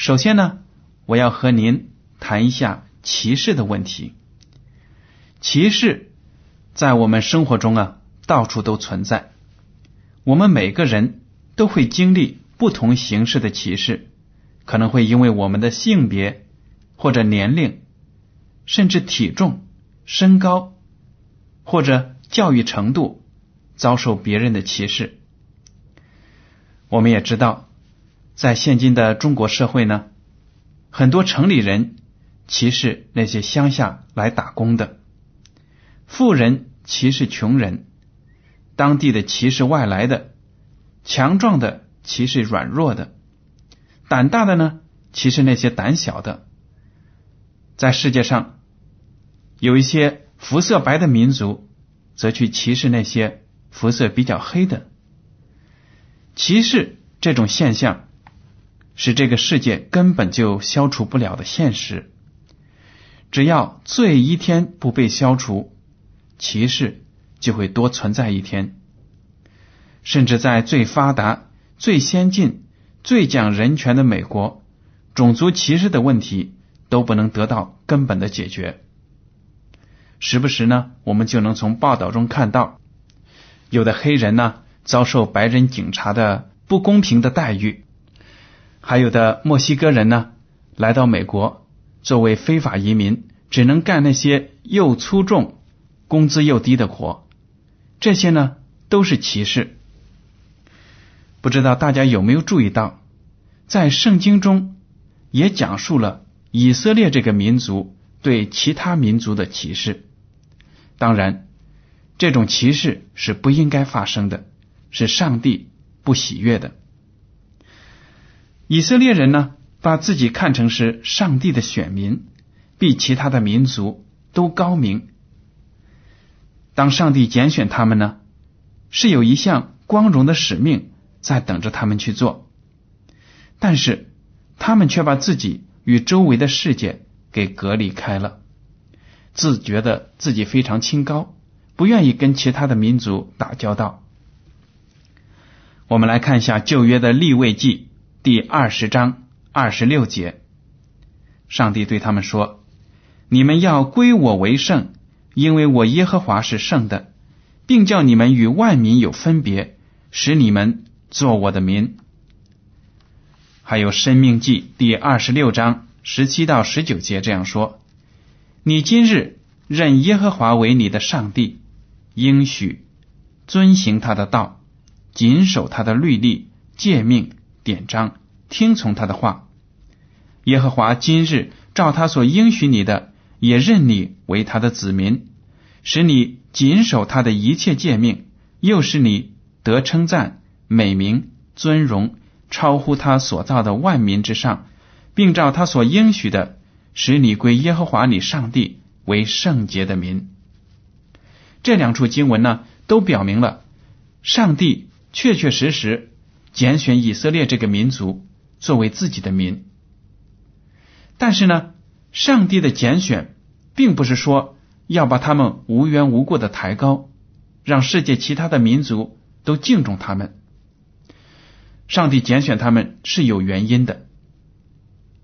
首先呢，我要和您谈一下歧视的问题。歧视在我们生活中啊，到处都存在。我们每个人都会经历不同形式的歧视，可能会因为我们的性别或者年龄，甚至体重、身高或者。教育程度遭受别人的歧视，我们也知道，在现今的中国社会呢，很多城里人歧视那些乡下来打工的，富人歧视穷人，当地的歧视外来的，强壮的歧视软弱的，胆大的呢歧视那些胆小的，在世界上有一些肤色白的民族。则去歧视那些肤色比较黑的，歧视这种现象是这个世界根本就消除不了的现实。只要罪一天不被消除，歧视就会多存在一天。甚至在最发达、最先进、最讲人权的美国，种族歧视的问题都不能得到根本的解决。时不时呢，我们就能从报道中看到，有的黑人呢遭受白人警察的不公平的待遇，还有的墨西哥人呢来到美国作为非法移民，只能干那些又粗重、工资又低的活，这些呢都是歧视。不知道大家有没有注意到，在圣经中也讲述了以色列这个民族对其他民族的歧视。当然，这种歧视是不应该发生的，是上帝不喜悦的。以色列人呢，把自己看成是上帝的选民，比其他的民族都高明。当上帝拣选他们呢，是有一项光荣的使命在等着他们去做，但是他们却把自己与周围的世界给隔离开了。自觉得自己非常清高，不愿意跟其他的民族打交道。我们来看一下旧约的立位记第二十章二十六节，上帝对他们说：“你们要归我为圣，因为我耶和华是圣的，并叫你们与万民有分别，使你们做我的民。”还有生命记第二十六章十七到十九节这样说。你今日认耶和华为你的上帝，应许遵行他的道，谨守他的律例、诫命、典章，听从他的话。耶和华今日照他所应许你的，也认你为他的子民，使你谨守他的一切诫命，又使你得称赞、美名、尊荣，超乎他所造的万民之上，并照他所应许的。使你归耶和华你上帝为圣洁的民。这两处经文呢，都表明了上帝确确实实拣选以色列这个民族作为自己的民。但是呢，上帝的拣选并不是说要把他们无缘无故的抬高，让世界其他的民族都敬重他们。上帝拣选他们是有原因的，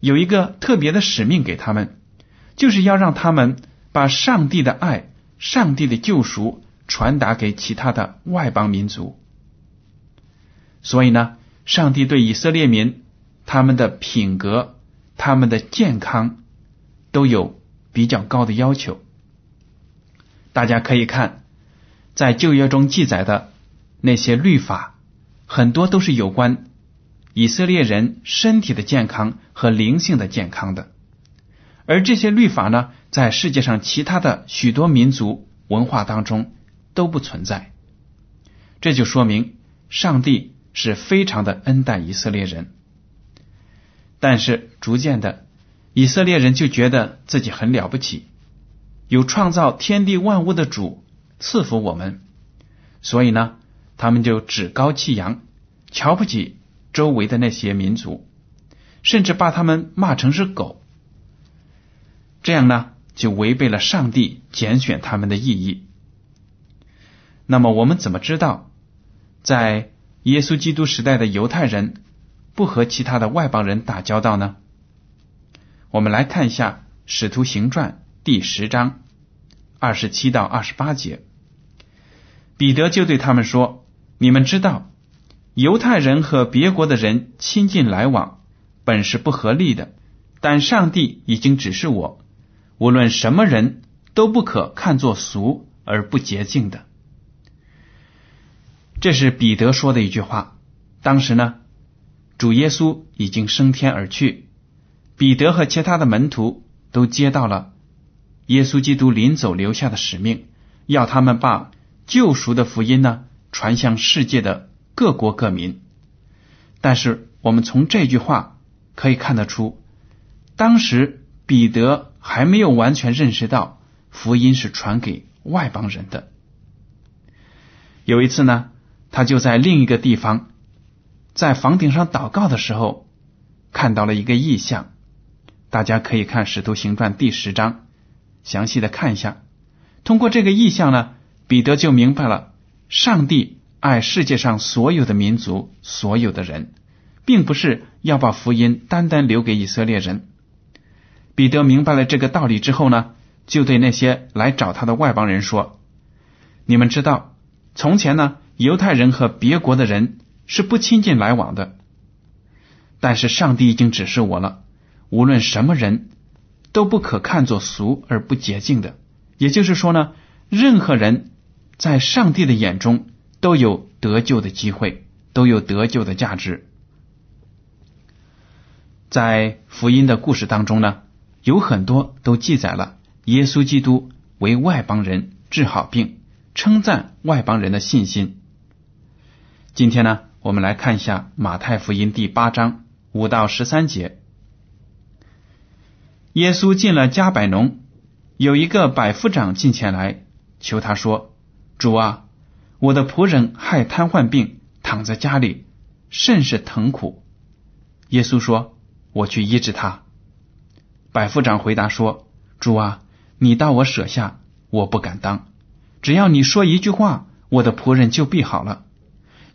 有一个特别的使命给他们，就是要让他们把上帝的爱、上帝的救赎传达给其他的外邦民族。所以呢，上帝对以色列民他们的品格、他们的健康都有比较高的要求。大家可以看，在旧约中记载的那些律法。很多都是有关以色列人身体的健康和灵性的健康的，而这些律法呢，在世界上其他的许多民族文化当中都不存在。这就说明上帝是非常的恩待以色列人，但是逐渐的，以色列人就觉得自己很了不起，有创造天地万物的主赐福我们，所以呢。他们就趾高气扬，瞧不起周围的那些民族，甚至把他们骂成是狗。这样呢，就违背了上帝拣选他们的意义。那么，我们怎么知道，在耶稣基督时代的犹太人不和其他的外邦人打交道呢？我们来看一下《使徒行传》第十章二十七到二十八节，彼得就对他们说。你们知道，犹太人和别国的人亲近来往本是不合理的，但上帝已经指示我，无论什么人都不可看作俗而不洁净的。这是彼得说的一句话。当时呢，主耶稣已经升天而去，彼得和其他的门徒都接到了耶稣基督临走留下的使命，要他们把救赎的福音呢。传向世界的各国各民，但是我们从这句话可以看得出，当时彼得还没有完全认识到福音是传给外邦人的。有一次呢，他就在另一个地方，在房顶上祷告的时候，看到了一个异象。大家可以看《使徒行传》第十章，详细的看一下。通过这个异象呢，彼得就明白了。上帝爱世界上所有的民族、所有的人，并不是要把福音单单留给以色列人。彼得明白了这个道理之后呢，就对那些来找他的外邦人说：“你们知道，从前呢，犹太人和别国的人是不亲近来往的。但是上帝已经指示我了，无论什么人都不可看作俗而不洁净的。也就是说呢，任何人。”在上帝的眼中，都有得救的机会，都有得救的价值。在福音的故事当中呢，有很多都记载了耶稣基督为外邦人治好病，称赞外邦人的信心。今天呢，我们来看一下马太福音第八章五到十三节。耶稣进了加百农，有一个百夫长进前来求他说。主啊，我的仆人害瘫痪病，躺在家里，甚是疼苦。耶稣说：“我去医治他。”百夫长回答说：“主啊，你到我舍下，我不敢当。只要你说一句话，我的仆人就必好了。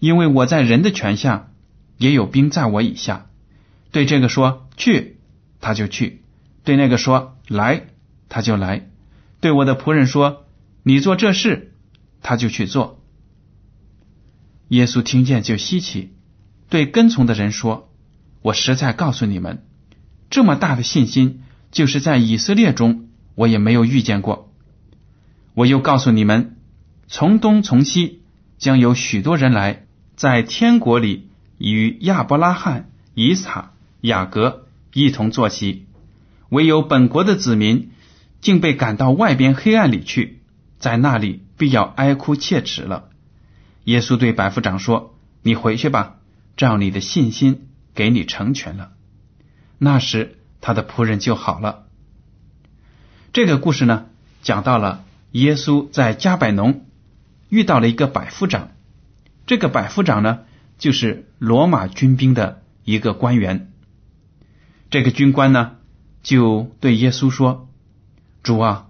因为我在人的权下，也有兵在我以下。对这个说去，他就去；对那个说来，他就来；对我的仆人说你做这事。”他就去做。耶稣听见就稀奇，对跟从的人说：“我实在告诉你们，这么大的信心，就是在以色列中我也没有遇见过。我又告诉你们，从东从西将有许多人来，在天国里与亚伯拉罕、以撒、雅各一同坐席；唯有本国的子民，竟被赶到外边黑暗里去，在那里。”必要哀哭切齿了。耶稣对百夫长说：“你回去吧，照你的信心给你成全了。”那时他的仆人就好了。这个故事呢，讲到了耶稣在加百农遇到了一个百夫长。这个百夫长呢，就是罗马军兵的一个官员。这个军官呢，就对耶稣说：“主啊，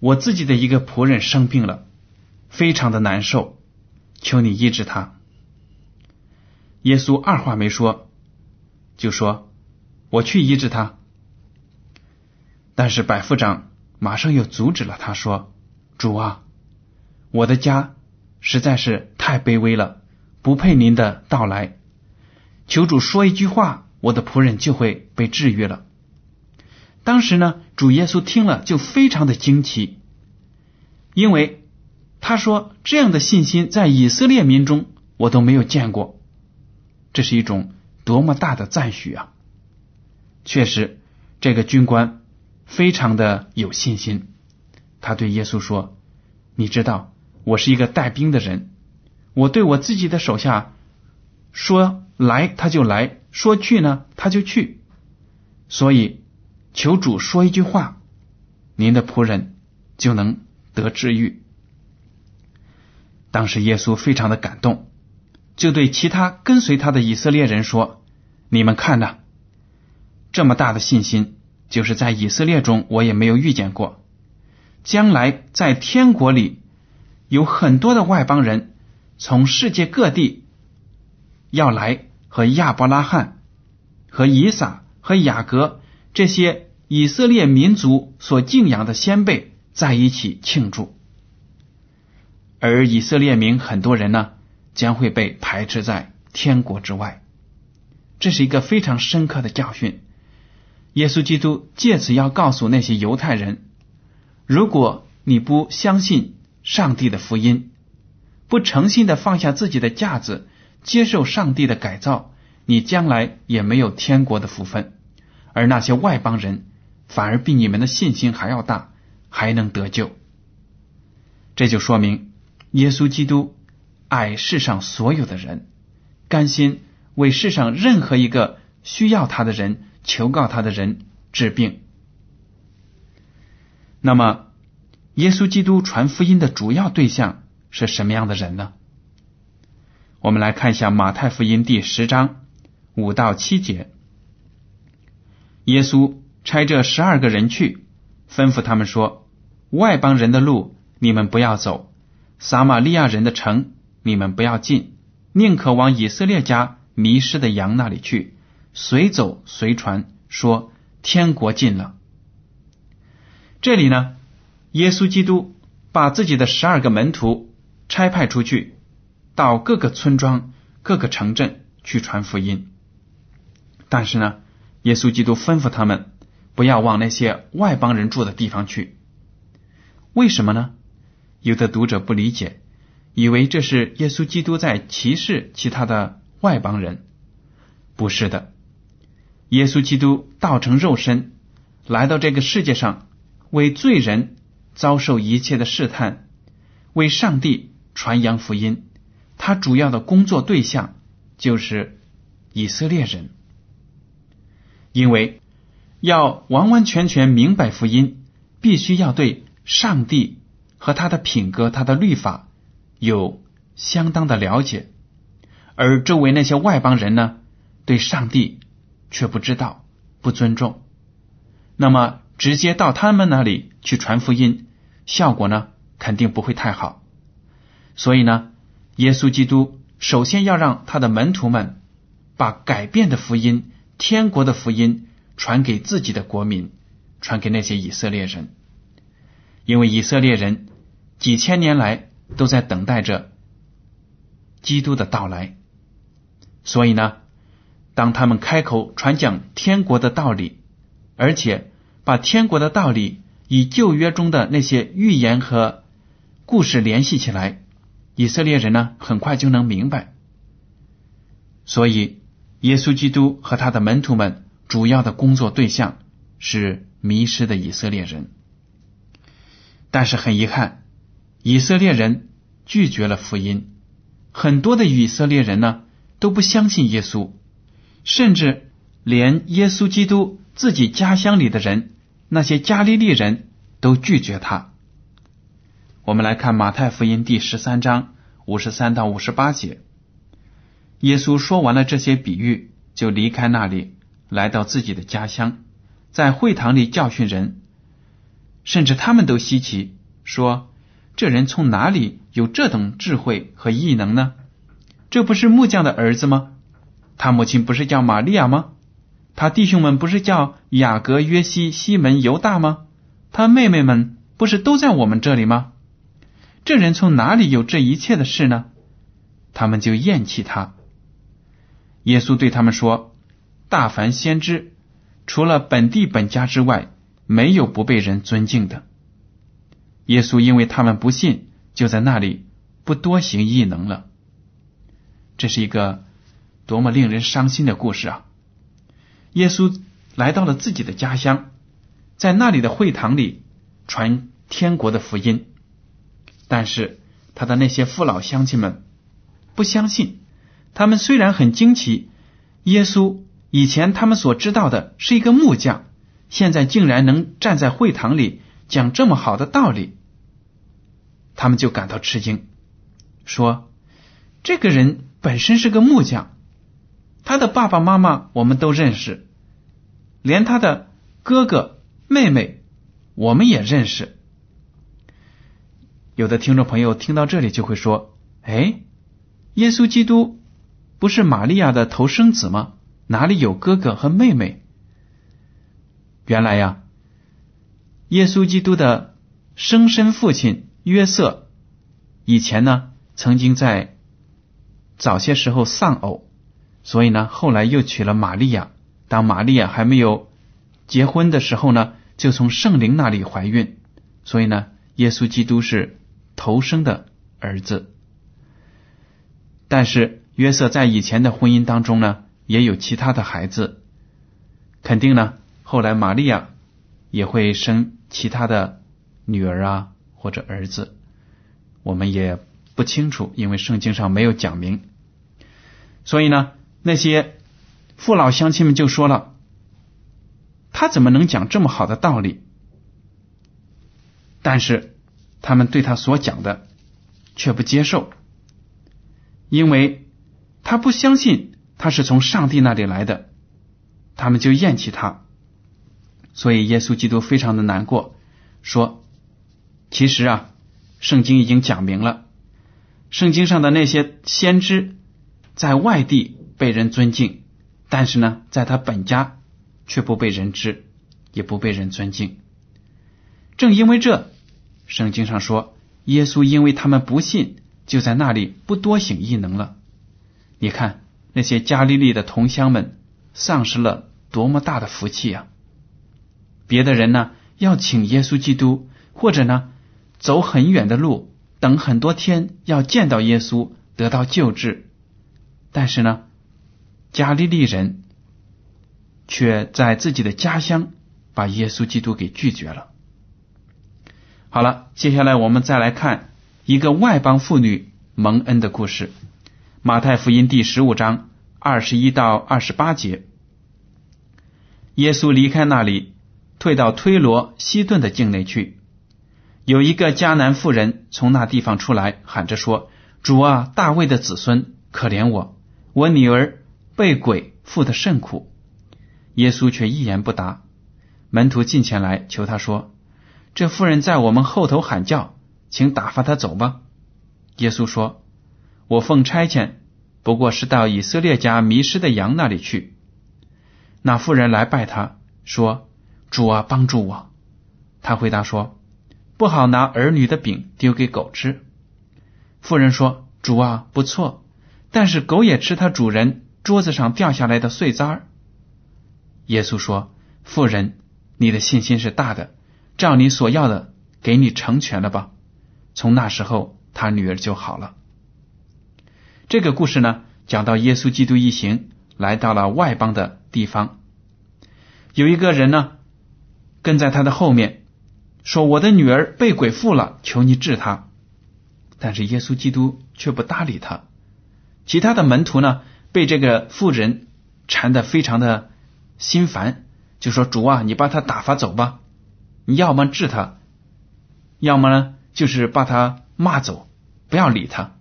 我自己的一个仆人生病了，非常的难受，求你医治他。”耶稣二话没说，就说：“我去医治他。”但是百夫长马上又阻止了他，说：“主啊，我的家实在是太卑微了，不配您的到来。求主说一句话，我的仆人就会被治愈了。”当时呢，主耶稣听了就非常的惊奇，因为他说：“这样的信心在以色列民中我都没有见过，这是一种多么大的赞许啊！”确实，这个军官。非常的有信心，他对耶稣说：“你知道，我是一个带兵的人，我对我自己的手下说来他就来说去呢他就去，所以求主说一句话，您的仆人就能得治愈。”当时耶稣非常的感动，就对其他跟随他的以色列人说：“你们看呐，这么大的信心。”就是在以色列中，我也没有遇见过。将来在天国里，有很多的外邦人从世界各地要来和亚伯拉罕、和以撒、和雅各这些以色列民族所敬仰的先辈在一起庆祝，而以色列民很多人呢，将会被排斥在天国之外。这是一个非常深刻的教训。耶稣基督借此要告诉那些犹太人：如果你不相信上帝的福音，不诚心的放下自己的架子，接受上帝的改造，你将来也没有天国的福分。而那些外邦人反而比你们的信心还要大，还能得救。这就说明耶稣基督爱世上所有的人，甘心为世上任何一个需要他的人。求告他的人治病。那么，耶稣基督传福音的主要对象是什么样的人呢？我们来看一下马太福音第十章五到七节。耶稣差这十二个人去，吩咐他们说：“外邦人的路你们不要走，撒玛利亚人的城你们不要进，宁可往以色列家迷失的羊那里去。”随走随传，说天国近了。这里呢，耶稣基督把自己的十二个门徒差派出去，到各个村庄、各个城镇去传福音。但是呢，耶稣基督吩咐他们不要往那些外邦人住的地方去。为什么呢？有的读者不理解，以为这是耶稣基督在歧视其他的外邦人。不是的。耶稣基督道成肉身，来到这个世界上，为罪人遭受一切的试探，为上帝传扬福音。他主要的工作对象就是以色列人，因为要完完全全明白福音，必须要对上帝和他的品格、他的律法有相当的了解。而周围那些外邦人呢，对上帝。却不知道，不尊重，那么直接到他们那里去传福音，效果呢肯定不会太好。所以呢，耶稣基督首先要让他的门徒们把改变的福音、天国的福音传给自己的国民，传给那些以色列人，因为以色列人几千年来都在等待着基督的到来，所以呢。当他们开口传讲天国的道理，而且把天国的道理与旧约中的那些预言和故事联系起来，以色列人呢很快就能明白。所以，耶稣基督和他的门徒们主要的工作对象是迷失的以色列人。但是很遗憾，以色列人拒绝了福音，很多的以色列人呢都不相信耶稣。甚至连耶稣基督自己家乡里的人，那些加利利人都拒绝他。我们来看马太福音第十三章五十三到五十八节。耶稣说完了这些比喻，就离开那里，来到自己的家乡，在会堂里教训人，甚至他们都稀奇，说：“这人从哪里有这等智慧和异能呢？这不是木匠的儿子吗？他母亲不是叫玛利亚吗？他弟兄们不是叫雅各、约西、西门、犹大吗？他妹妹们不是都在我们这里吗？这人从哪里有这一切的事呢？”他们就厌弃他。耶稣对他们说：“大凡先知，除了本地本家之外，没有不被人尊敬的。”耶稣因为他们不信，就在那里不多行异能了。这是一个多么令人伤心的故事啊！耶稣来到了自己的家乡，在那里的会堂里传天国的福音，但是他的那些父老乡亲们。不相信，他们虽然很惊奇，耶稣以前他们所知道的是一个木匠，现在竟然能站在会堂里讲这么好的道理，他们就感到吃惊，说：“这个人本身是个木匠，他的爸爸妈妈我们都认识，连他的哥哥妹妹我们也认识。”有的听众朋友听到这里就会说：“哎。”耶稣基督不是玛利亚的头生子吗？哪里有哥哥和妹妹？原来呀，耶稣基督的生身父亲约瑟以前呢，曾经在早些时候丧偶，所以呢，后来又娶了玛利亚。当玛利亚还没有结婚的时候呢，就从圣灵那里怀孕，所以呢，耶稣基督是头生的儿子。但是约瑟在以前的婚姻当中呢，也有其他的孩子，肯定呢，后来玛利亚也会生其他的女儿啊或者儿子，我们也不清楚，因为圣经上没有讲明。所以呢，那些父老乡亲们就说了，他怎么能讲这么好的道理？但是他们对他所讲的却不接受。因为他不相信他是从上帝那里来的，他们就厌弃他，所以耶稣基督非常的难过，说：“其实啊，圣经已经讲明了，圣经上的那些先知在外地被人尊敬，但是呢，在他本家却不被人知，也不被人尊敬。正因为这，圣经上说，耶稣因为他们不信。”就在那里不多行异能了。你看那些加利利的同乡们丧失了多么大的福气啊！别的人呢要请耶稣基督，或者呢走很远的路，等很多天要见到耶稣得到救治，但是呢加利利人却在自己的家乡把耶稣基督给拒绝了。好了，接下来我们再来看。一个外邦妇女蒙恩的故事，《马太福音》第十五章二十一到二十八节。耶稣离开那里，退到推罗西顿的境内去。有一个迦南妇人从那地方出来，喊着说：“主啊，大卫的子孙，可怜我，我女儿被鬼附得甚苦。”耶稣却一言不答。门徒近前来求他说：“这妇人在我们后头喊叫。”请打发他走吧。耶稣说：“我奉差遣，不过是到以色列家迷失的羊那里去。”那妇人来拜他说：“主啊，帮助我。”他回答说：“不好拿儿女的饼丢给狗吃。”妇人说：“主啊，不错，但是狗也吃它主人桌子上掉下来的碎渣儿。”耶稣说：“妇人，你的信心是大的，照你所要的，给你成全了吧。”从那时候，他女儿就好了。这个故事呢，讲到耶稣基督一行来到了外邦的地方，有一个人呢跟在他的后面，说：“我的女儿被鬼附了，求你治她。”但是耶稣基督却不搭理他。其他的门徒呢，被这个妇人缠得非常的心烦，就说：“主啊，你把他打发走吧，你要么治他，要么呢？”就是把他骂走，不要理他。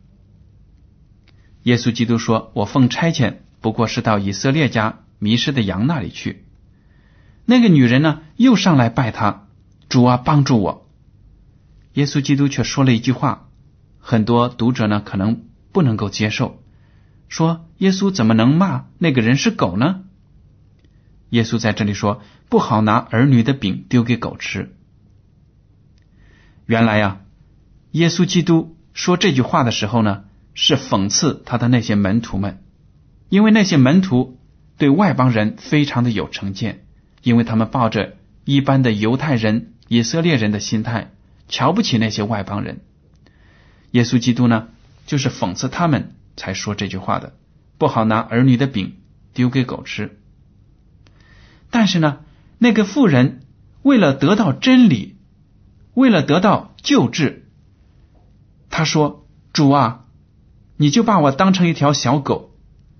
耶稣基督说：“我奉差遣，不过是到以色列家迷失的羊那里去。那个女人呢，又上来拜他，主啊，帮助我。耶稣基督却说了一句话，很多读者呢可能不能够接受，说耶稣怎么能骂那个人是狗呢？耶稣在这里说，不好拿儿女的饼丢给狗吃。原来呀，耶稣基督说这句话的时候呢，是讽刺他的那些门徒们，因为那些门徒对外邦人非常的有成见，因为他们抱着一般的犹太人、以色列人的心态。瞧不起那些外邦人，耶稣基督呢，就是讽刺他们才说这句话的。不好拿儿女的饼丢给狗吃。但是呢，那个妇人为了得到真理，为了得到救治，他说：“主啊，你就把我当成一条小狗，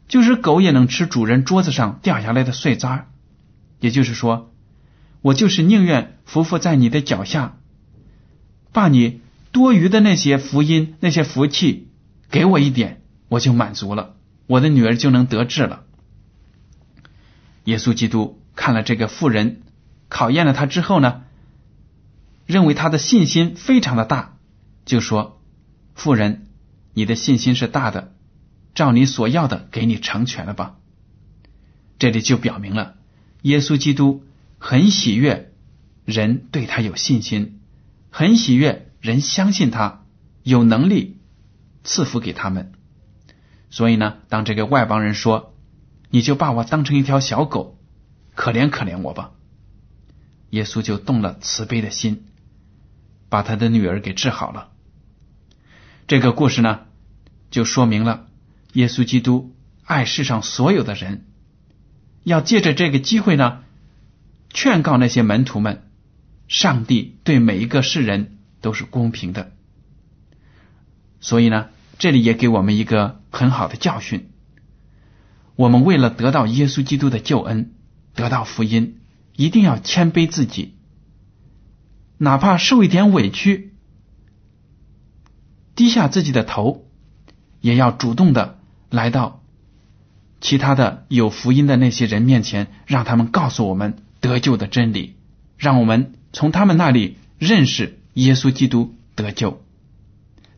就是狗也能吃主人桌子上掉下来的碎渣。也就是说，我就是宁愿匍匐在你的脚下。”把你多余的那些福音、那些福气给我一点，我就满足了，我的女儿就能得志了。耶稣基督看了这个妇人，考验了他之后呢，认为他的信心非常的大，就说：“妇人，你的信心是大的，照你所要的给你成全了吧。”这里就表明了耶稣基督很喜悦人对他有信心。很喜悦人相信他有能力赐福给他们，所以呢，当这个外邦人说：“你就把我当成一条小狗，可怜可怜我吧。”耶稣就动了慈悲的心，把他的女儿给治好了。这个故事呢，就说明了耶稣基督爱世上所有的人，要借着这个机会呢，劝告那些门徒们。上帝对每一个世人都是公平的，所以呢，这里也给我们一个很好的教训。我们为了得到耶稣基督的救恩，得到福音，一定要谦卑自己，哪怕受一点委屈，低下自己的头，也要主动的来到其他的有福音的那些人面前，让他们告诉我们得救的真理，让我们。从他们那里认识耶稣基督得救。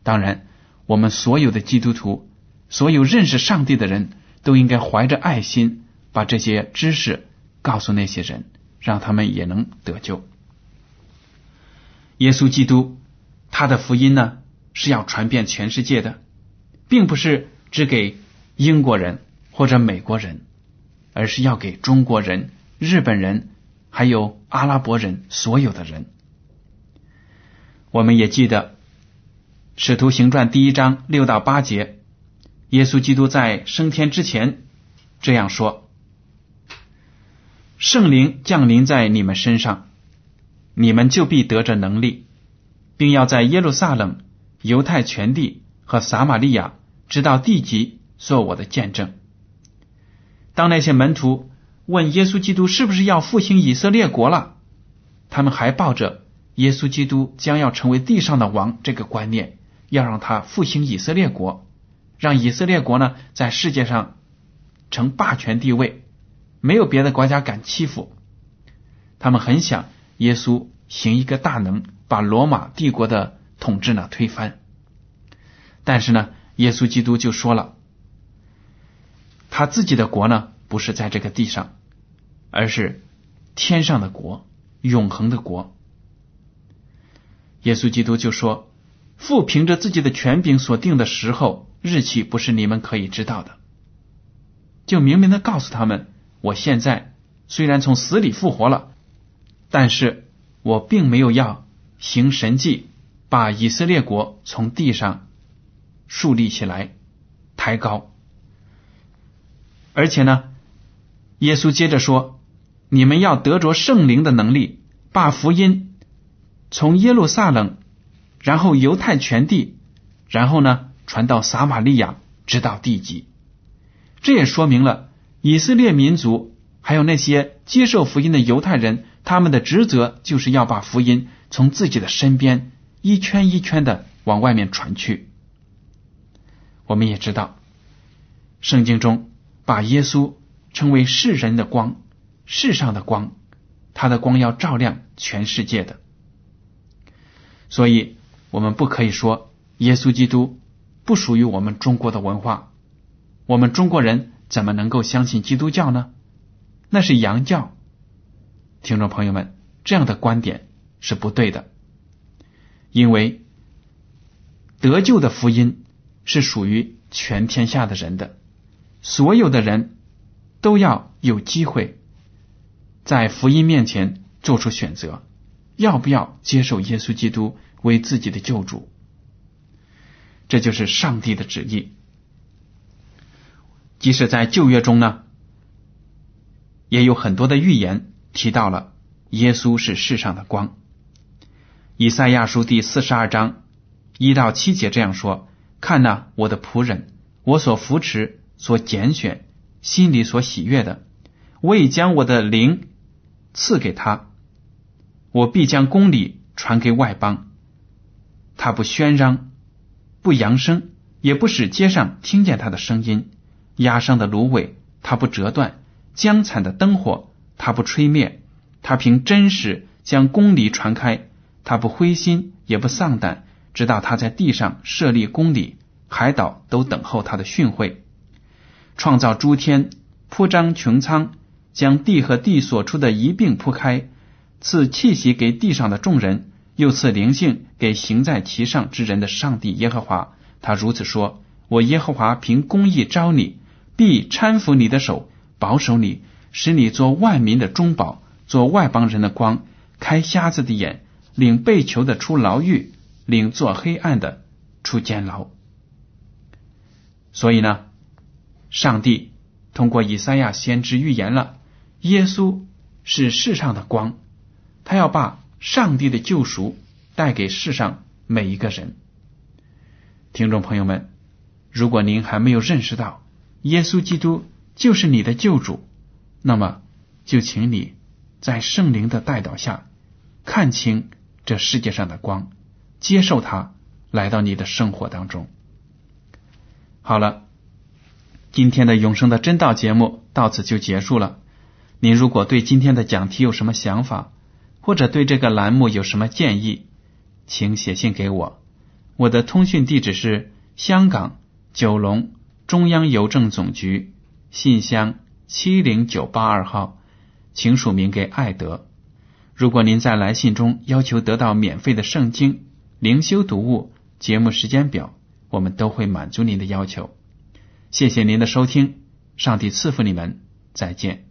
当然，我们所有的基督徒，所有认识上帝的人都应该怀着爱心，把这些知识告诉那些人，让他们也能得救。耶稣基督他的福音呢，是要传遍全世界的，并不是只给英国人或者美国人，而是要给中国人、日本人。还有阿拉伯人，所有的人，我们也记得《使徒行传》第一章六到八节，耶稣基督在升天之前这样说：“圣灵降临在你们身上，你们就必得着能力，并要在耶路撒冷、犹太全地和撒玛利亚，直到地极，做我的见证。”当那些门徒。问耶稣基督是不是要复兴以色列国了？他们还抱着耶稣基督将要成为地上的王这个观念，要让他复兴以色列国，让以色列国呢在世界上成霸权地位，没有别的国家敢欺负。他们很想耶稣行一个大能，把罗马帝国的统治呢推翻。但是呢，耶稣基督就说了，他自己的国呢不是在这个地上。而是天上的国，永恒的国。耶稣基督就说：“父凭着自己的权柄所定的时候日期，不是你们可以知道的。”就明明的告诉他们：“我现在虽然从死里复活了，但是我并没有要行神迹，把以色列国从地上树立起来，抬高。而且呢，耶稣接着说。”你们要得着圣灵的能力，把福音从耶路撒冷，然后犹太全地，然后呢传到撒玛利亚，直到地极。这也说明了以色列民族还有那些接受福音的犹太人，他们的职责就是要把福音从自己的身边一圈一圈的往外面传去。我们也知道，圣经中把耶稣。称为世人的光，世上的光，他的光要照亮全世界的。所以，我们不可以说耶稣基督不属于我们中国的文化。我们中国人怎么能够相信基督教呢？那是洋教。听众朋友们，这样的观点是不对的，因为得救的福音是属于全天下的人的，所有的人都要有机会在福音面前做出选择。要不要接受耶稣基督为自己的救主？这就是上帝的旨意。即使在旧约中呢，也有很多的预言提到了耶稣是世上的光。以赛亚书第四十二章一到七节这样说：“看呐，我的仆人，我所扶持、所拣选、心里所喜悦的，我已将我的灵赐给他。”我必将公理传给外邦，他不喧嚷，不扬声，也不使街上听见他的声音。压伤的芦苇，他不折断；将残的灯火，他不吹灭。他凭真实将公理传开，他不灰心，也不丧胆，直到他在地上设立公理，海岛都等候他的训诲。创造诸天，铺张穹苍，将地和地所出的一并铺开。赐气息给地上的众人，又赐灵性给行在其上之人的上帝耶和华。他如此说：“我耶和华凭公义招你，必搀扶你的手，保守你，使你做万民的中保，做外邦人的光，开瞎子的眼，领被囚的出牢狱，领做黑暗的出监牢。”所以呢，上帝通过以赛亚先知预言了，耶稣是世上的光。他要把上帝的救赎带给世上每一个人。听众朋友们，如果您还没有认识到耶稣基督就是你的救主，那么就请你在圣灵的带导下看清这世界上的光，接受它来到你的生活当中。好了，今天的永生的真道节目到此就结束了。您如果对今天的讲题有什么想法？或者对这个栏目有什么建议，请写信给我。我的通讯地址是香港九龙中央邮政总局信箱七零九八二号，请署名给艾德。如果您在来信中要求得到免费的圣经灵修读物、节目时间表，我们都会满足您的要求。谢谢您的收听，上帝赐福你们，再见。